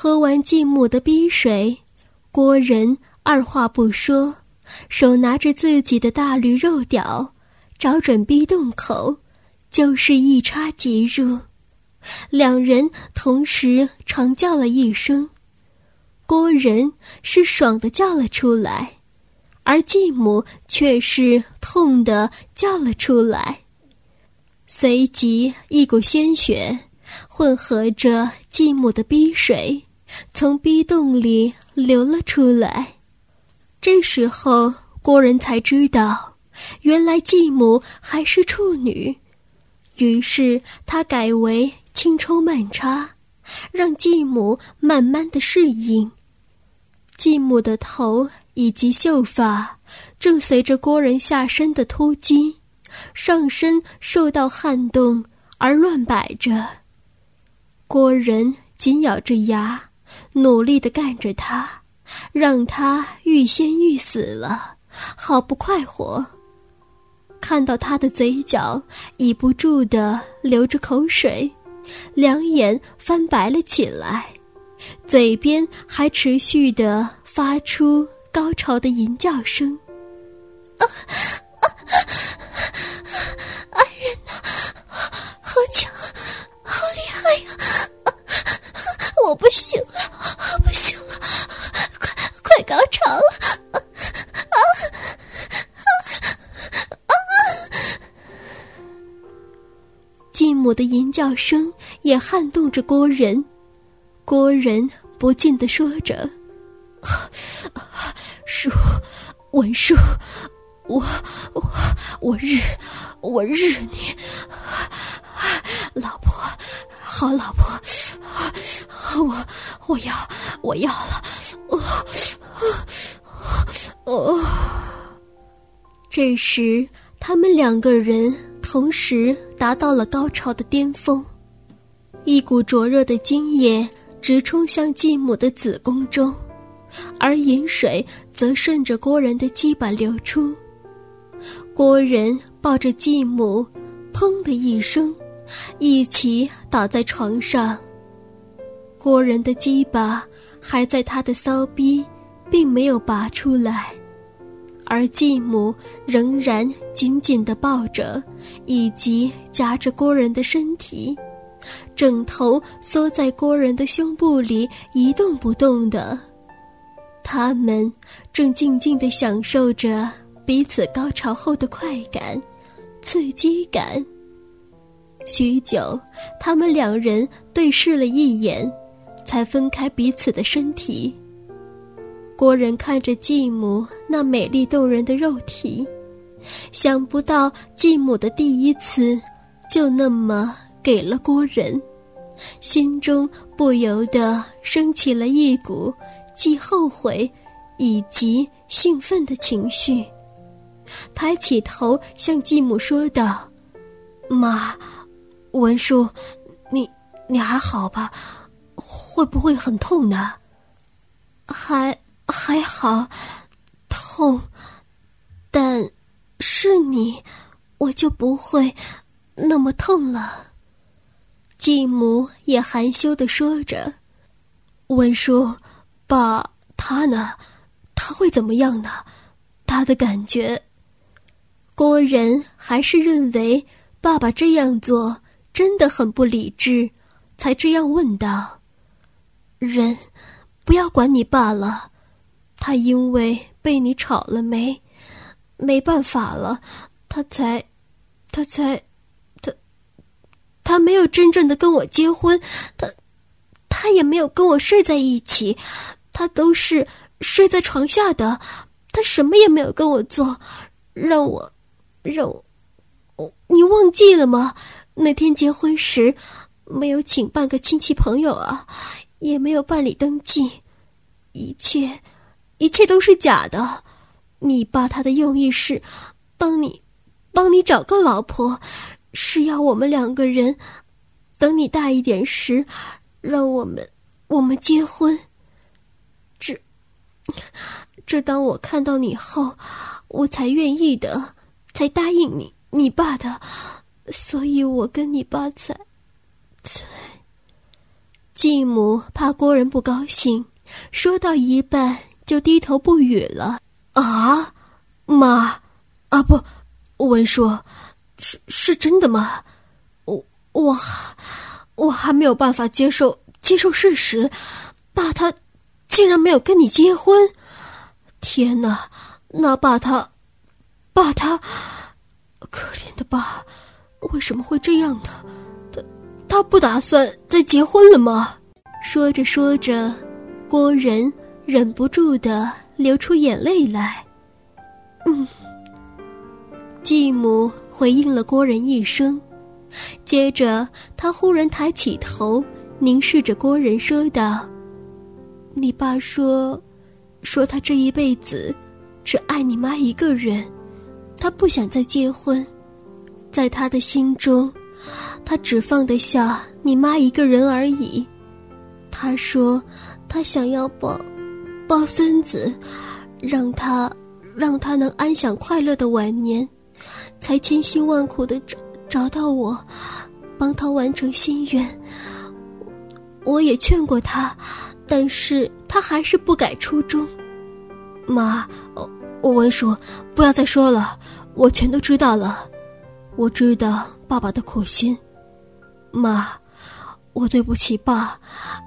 喝完继母的逼水，郭仁二话不说，手拿着自己的大驴肉屌，找准逼洞口，就是一插即入。两人同时长叫了一声，郭仁是爽的叫了出来，而继母却是痛的叫了出来。随即，一股鲜血混合着继母的逼水，从逼洞里流了出来。这时候，郭人才知道，原来继母还是处女。于是，他改为轻抽慢插，让继母慢慢的适应。继母的头以及秀发，正随着郭人下身的突击。上身受到撼动而乱摆着，郭人紧咬着牙，努力的干着他，让他欲仙欲死了，好不快活。看到他的嘴角已不住的流着口水，两眼翻白了起来，嘴边还持续的发出高潮的吟叫声。啊啊啊！安人呐，好强，好厉害呀、我不行了，我不行了，快快高潮了！继母的吟叫声也撼动着郭仁，郭仁不禁的说着：“叔，文叔，我我我日我日你，老婆，好老婆。”我我要我要了，哦哦！这时，他们两个人同时达到了高潮的巅峰，一股灼热的精液直冲向继母的子宫中，而饮水则顺着郭人的鸡巴流出。郭人抱着继母，砰的一声，一起倒在床上。郭人的鸡巴还在他的骚逼，并没有拔出来，而继母仍然紧紧地抱着，以及夹着郭人的身体，枕头缩在郭人的胸部里一动不动的。他们正静静地享受着彼此高潮后的快感、刺激感。许久，他们两人对视了一眼。才分开彼此的身体。郭人看着继母那美丽动人的肉体，想不到继母的第一次就那么给了郭人，心中不由得升起了一股既后悔以及兴奋的情绪。抬起头向继母说道：“妈，文叔，你你还好吧？”会不会很痛呢？还还好，痛，但是你，我就不会那么痛了。继母也含羞的说着：“文叔，爸他呢？他会怎么样呢？他的感觉。”郭仁还是认为爸爸这样做真的很不理智，才这样问道。人，不要管你爸了。他因为被你吵了没，没办法了，他才，他才，他，他没有真正的跟我结婚，他，他也没有跟我睡在一起，他都是睡在床下的，他什么也没有跟我做，让我，让我，你忘记了吗？那天结婚时，没有请半个亲戚朋友啊。也没有办理登记，一切，一切都是假的。你爸他的用意是，帮你，帮你找个老婆，是要我们两个人，等你大一点时，让我们，我们结婚。这，这当我看到你后，我才愿意的，才答应你，你爸的，所以我跟你爸才，才。继母怕郭人不高兴，说到一半就低头不语了。啊，妈，啊不，文叔，是是真的吗？我我我还没有办法接受接受事实，爸他竟然没有跟你结婚。天哪，那爸他，爸他，可怜的爸，为什么会这样呢？他不打算再结婚了吗？说着说着，郭仁忍不住的流出眼泪来。嗯，继母回应了郭仁一声，接着他忽然抬起头，凝视着郭仁说道：“你爸说。”说他这一辈子只爱你妈一个人，他不想再结婚，在他的心中，他只放得下你妈一个人而已。他说，他想要抱抱孙子，让他让他能安享快乐的晚年，才千辛万苦的找找到我，帮他完成心愿。我也劝过他。但是他还是不改初衷。妈，我文叔，不要再说了，我全都知道了。我知道爸爸的苦心。妈，我对不起爸，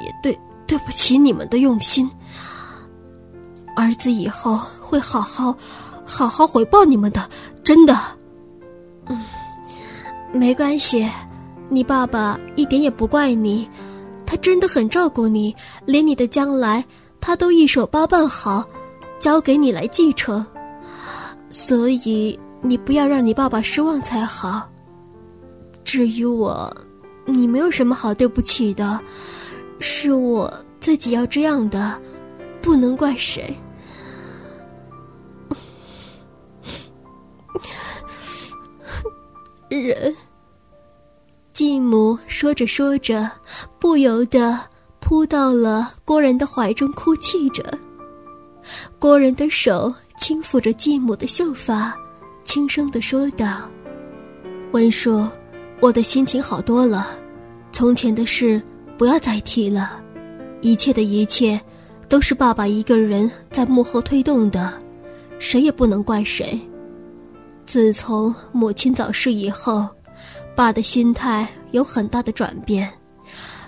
也对对不起你们的用心。儿子以后会好好好好回报你们的，真的。嗯，没关系，你爸爸一点也不怪你。他真的很照顾你，连你的将来他都一手包办好，交给你来继承。所以你不要让你爸爸失望才好。至于我，你没有什么好对不起的，是我自己要这样的，不能怪谁。人。继母说着说着，不由得扑到了郭人的怀中，哭泣着。郭人的手轻抚着继母的秀发，轻声的说道：“文叔，我的心情好多了。从前的事不要再提了，一切的一切，都是爸爸一个人在幕后推动的，谁也不能怪谁。自从母亲早逝以后。”爸的心态有很大的转变，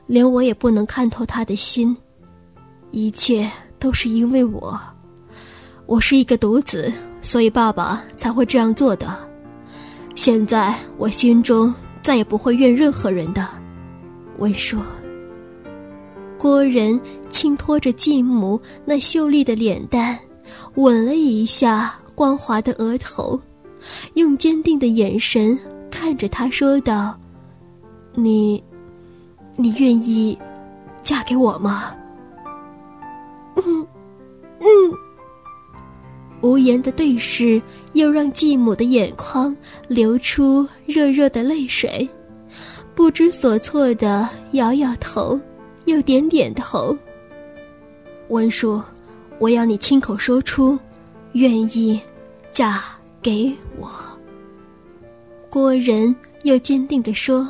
连我也不能看透他的心。一切都是因为我，我是一个独子，所以爸爸才会这样做的。现在我心中再也不会怨任何人的。文叔，郭仁轻托着继母那秀丽的脸蛋，吻了一下光滑的额头，用坚定的眼神。看着他说道：“你，你愿意嫁给我吗？” 嗯，嗯。无言的对视，又让继母的眼眶流出热热的泪水，不知所措的摇摇头，又点点头。文叔，我要你亲口说出，愿意嫁给我。郭仁又坚定地说，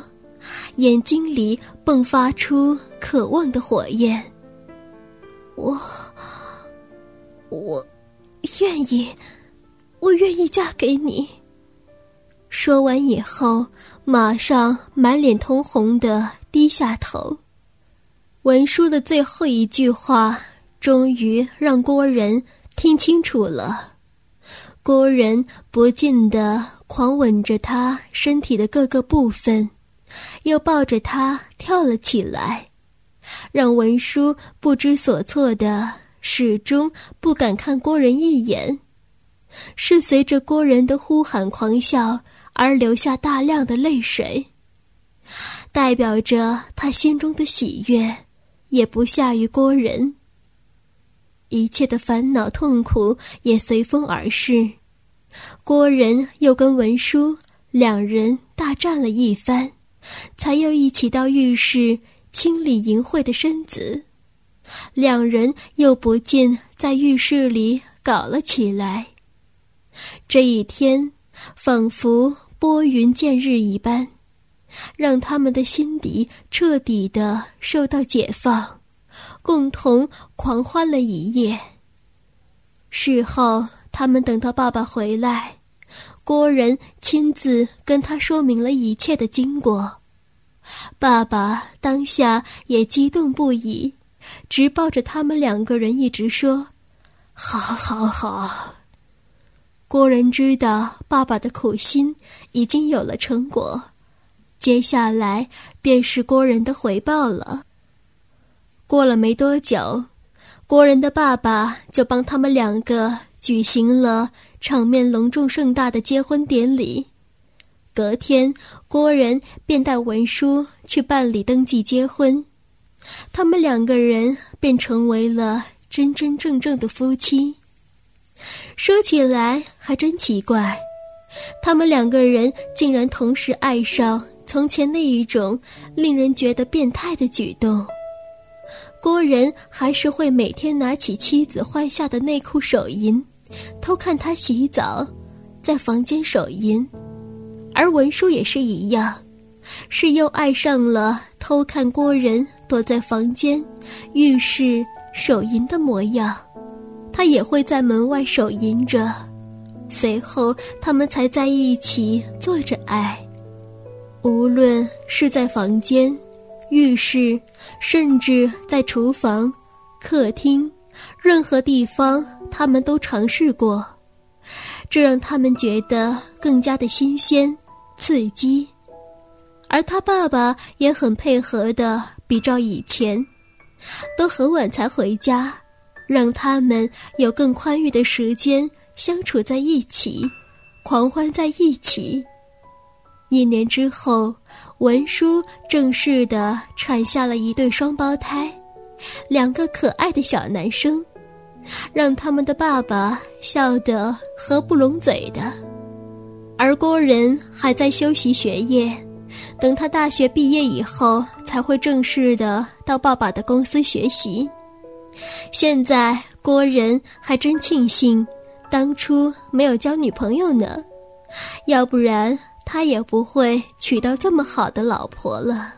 眼睛里迸发出渴望的火焰。我，我，愿意，我愿意嫁给你。说完以后，马上满脸通红的低下头。文书的最后一句话，终于让郭仁听清楚了。郭仁不禁的。狂吻着他身体的各个部分，又抱着他跳了起来，让文书不知所措的始终不敢看郭人一眼。是随着郭人的呼喊狂笑而流下大量的泪水，代表着他心中的喜悦，也不下于郭人。一切的烦恼痛苦也随风而逝。郭仁又跟文书两人大战了一番，才又一起到浴室清理淫秽的身子。两人又不禁在浴室里搞了起来。这一天仿佛拨云见日一般，让他们的心底彻底的受到解放，共同狂欢了一夜。事后，他们等到爸爸回来，郭仁亲自跟他说明了一切的经过。爸爸当下也激动不已，直抱着他们两个人一直说：“好，好，好。”郭仁知道爸爸的苦心已经有了成果，接下来便是郭仁的回报了。过了没多久，郭仁的爸爸就帮他们两个举行了场面隆重盛大的结婚典礼。隔天，郭仁便带文书去办理登记结婚，他们两个人便成为了真真正正的夫妻。说起来还真奇怪，他们两个人竟然同时爱上从前那一种令人觉得变态的举动。郭仁还是会每天拿起妻子换下的内裤手淫，偷看她洗澡，在房间手淫。而文书也是一样，是又爱上了偷看郭仁躲在房间、浴室手淫的模样，他也会在门外手淫着，随后他们才在一起做着爱。无论是在房间、浴室，甚至在厨房、客厅，任何地方，他们都尝试过，这让他们觉得更加的新鲜。刺激，而他爸爸也很配合的，比照以前，都很晚才回家，让他们有更宽裕的时间相处在一起，狂欢在一起。一年之后，文书正式的产下了一对双胞胎，两个可爱的小男生，让他们的爸爸笑得合不拢嘴的。而郭仁还在修习学业，等他大学毕业以后，才会正式的到爸爸的公司学习。现在郭仁还真庆幸当初没有交女朋友呢，要不然他也不会娶到这么好的老婆了。